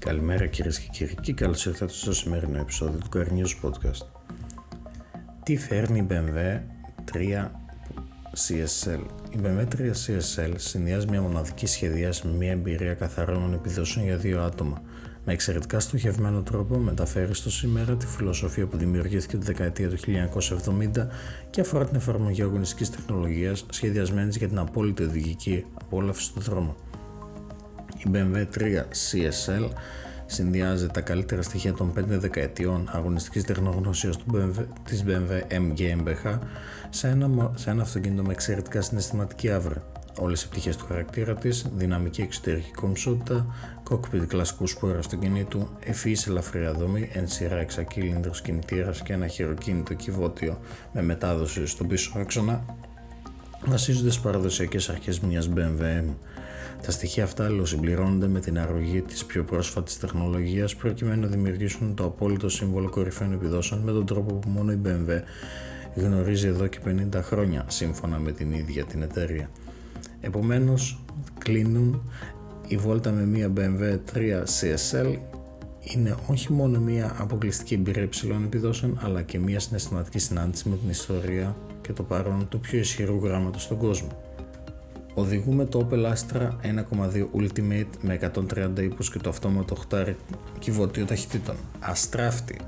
Καλημέρα κυρίες και κύριοι και καλώς ήρθατε στο σημερινό επεισόδιο του Car News Podcast. Τι φέρνει η BMW 3 CSL. Η BMW 3 CSL συνδυάζει μια μοναδική σχεδίαση με μια εμπειρία καθαρών επιδόσεων για δύο άτομα. Με εξαιρετικά στοχευμένο τρόπο μεταφέρει στο σήμερα τη φιλοσοφία που δημιουργήθηκε τη δεκαετία του 1970 και αφορά την εφαρμογή αγωνιστικής τεχνολογίας σχεδιασμένης για την απόλυτη οδηγική απόλαυση του δρόμου. Η BMW 3 CSL συνδυάζει τα καλύτερα στοιχεία των 5 δεκαετιών αγωνιστικής τεχνογνωσίας του BMW, της BMW M GmbH σε ένα, σε ένα αυτοκίνητο με εξαιρετικά συναισθηματική άβρα. Όλες οι πτυχές του χαρακτήρα της, δυναμική εξωτερική κομψότητα, κόκπιτ κλασικούς σπόρα αυτοκινήτου, ευφύης ελαφριά δομή, εν σειρά εξακύλινδρος κινητήρας και ένα χειροκίνητο κυβότιο με μετάδοση στον πίσω άξονα, βασίζονται στις παραδοσιακές αρχές μιας BMW τα στοιχεία αυτά αλληλοσυμπληρώνονται με την αρρωγή της πιο πρόσφατης τεχνολογίας προκειμένου να δημιουργήσουν το απόλυτο σύμβολο κορυφαίων επιδόσεων με τον τρόπο που μόνο η BMW γνωρίζει εδώ και 50 χρόνια σύμφωνα με την ίδια την εταιρεία. Επομένως, κλείνουν η βόλτα με μια BMW 3 CSL είναι όχι μόνο μια αποκλειστική εμπειρία υψηλών επιδόσεων αλλά και μια συναισθηματική συνάντηση με την ιστορία και το παρόν του πιο ισχυρού γράμματος στον κόσμο. Οδηγούμε το Opel Astra 1.2 Ultimate με 130 ύπους και το αυτόματο 8 κυβωτίο ταχυτήτων. Αστράφτη.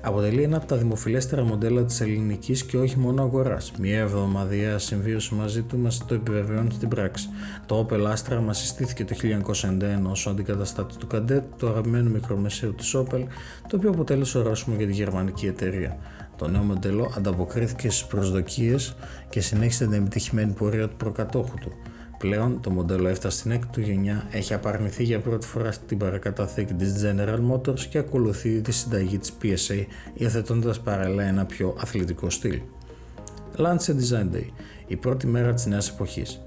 Αποτελεί ένα από τα δημοφιλέστερα μοντέλα της ελληνικής και όχι μόνο αγοράς. Μια εβδομαδία συμβίωση μαζί του μας το επιβεβαιώνει στην πράξη. Το Opel Astra μας συστήθηκε το 1991 ως αντικαταστάτης του Cadet, το αγαπημένο μικρομεσαίου της Opel, το οποίο αποτέλεσε ορόσημο για τη γερμανική εταιρεία. Το νέο μοντέλο ανταποκρίθηκε στις προσδοκίες και συνέχισε την επιτυχημένη πορεία του προκατόχου του. Πλέον το μοντέλο έφτασε στην έκτη του γενιά, έχει απαρνηθεί για πρώτη φορά στην παρακαταθήκη της General Motors και ακολουθεί τη συνταγή της PSA υιοθετώντας παράλληλα ένα πιο αθλητικό στυλ. Lancia Design Day, η πρώτη μέρα της νέας εποχής.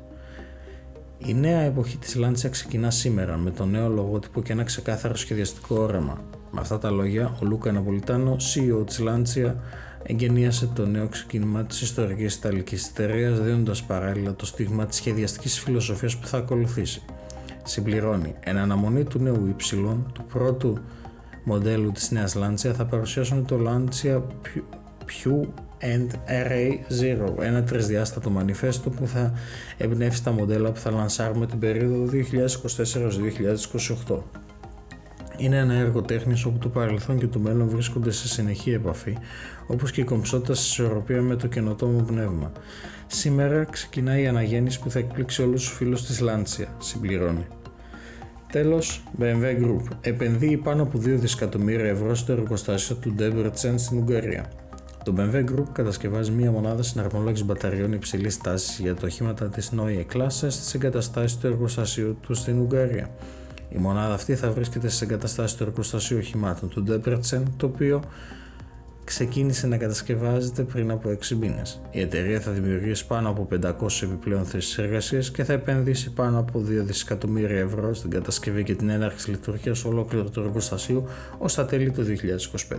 Η νέα εποχή της Lancia ξεκινά σήμερα με το νέο λογότυπο και ένα ξεκάθαρο σχεδιαστικό όραμα. Με αυτά τα λόγια, ο Λούκα Ναπολιτάνο, CEO της Lancia, εγκαινίασε το νέο ξεκίνημα της ιστορικής Ιταλικής εταιρείας, δίνοντας παράλληλα το στίγμα της σχεδιαστικής φιλοσοφίας που θα ακολουθήσει. Συμπληρώνει, εν αναμονή του νέου Y, του πρώτου μοντέλου της νέας Lancia, θα παρουσιάσουν το Lancia Pew and Array Zero, ένα τρισδιάστατο μανιφέστο που θα εμπνεύσει τα μοντέλα που θα λανσάρουμε την περίοδο 2024-2028. Είναι ένα έργο τέχνης όπου το παρελθόν και το μέλλον βρίσκονται σε συνεχή επαφή, όπως και η κομψότητα σε ισορροπία με το καινοτόμο πνεύμα. Σήμερα ξεκινάει η αναγέννηση που θα εκπλήξει όλους τους φίλους της Lancia, συμπληρώνει. Τέλος, BMW Group επενδύει πάνω από 2 δισεκατομμύρια ευρώ στο εργοστάσιο του Debrecen στην Ουγγαρία. Το BMW Group κατασκευάζει μία μονάδα συναρμολόγησης μπαταριών υψηλής τάσης για τα οχήματα της Neue Klasse στις εγκαταστάσεις του εργοστασίου του στην Ουγγαρία. Η μονάδα αυτή θα βρίσκεται στις εγκαταστάσεις του εργοστασίου οχημάτων του Debrecen, το οποίο ξεκίνησε να κατασκευάζεται πριν από 6 μήνες. Η εταιρεία θα δημιουργήσει πάνω από 500 επιπλέον θέσεις εργασίας και θα επενδύσει πάνω από 2 δισεκατομμύρια ευρώ στην κατασκευή και την έναρξη λειτουργίας ολόκληρου του εργοστασίου ως τα τέλη του 2025.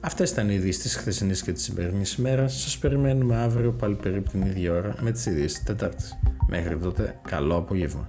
Αυτές ήταν οι ειδήσεις της χθεσινής και της σημερινής ημέρας. Σας περιμένουμε αύριο πάλι περίπου την ίδια ώρα με τις ειδήσεις της Τετάρτης. Μέχρι τότε, καλό απόγευμα.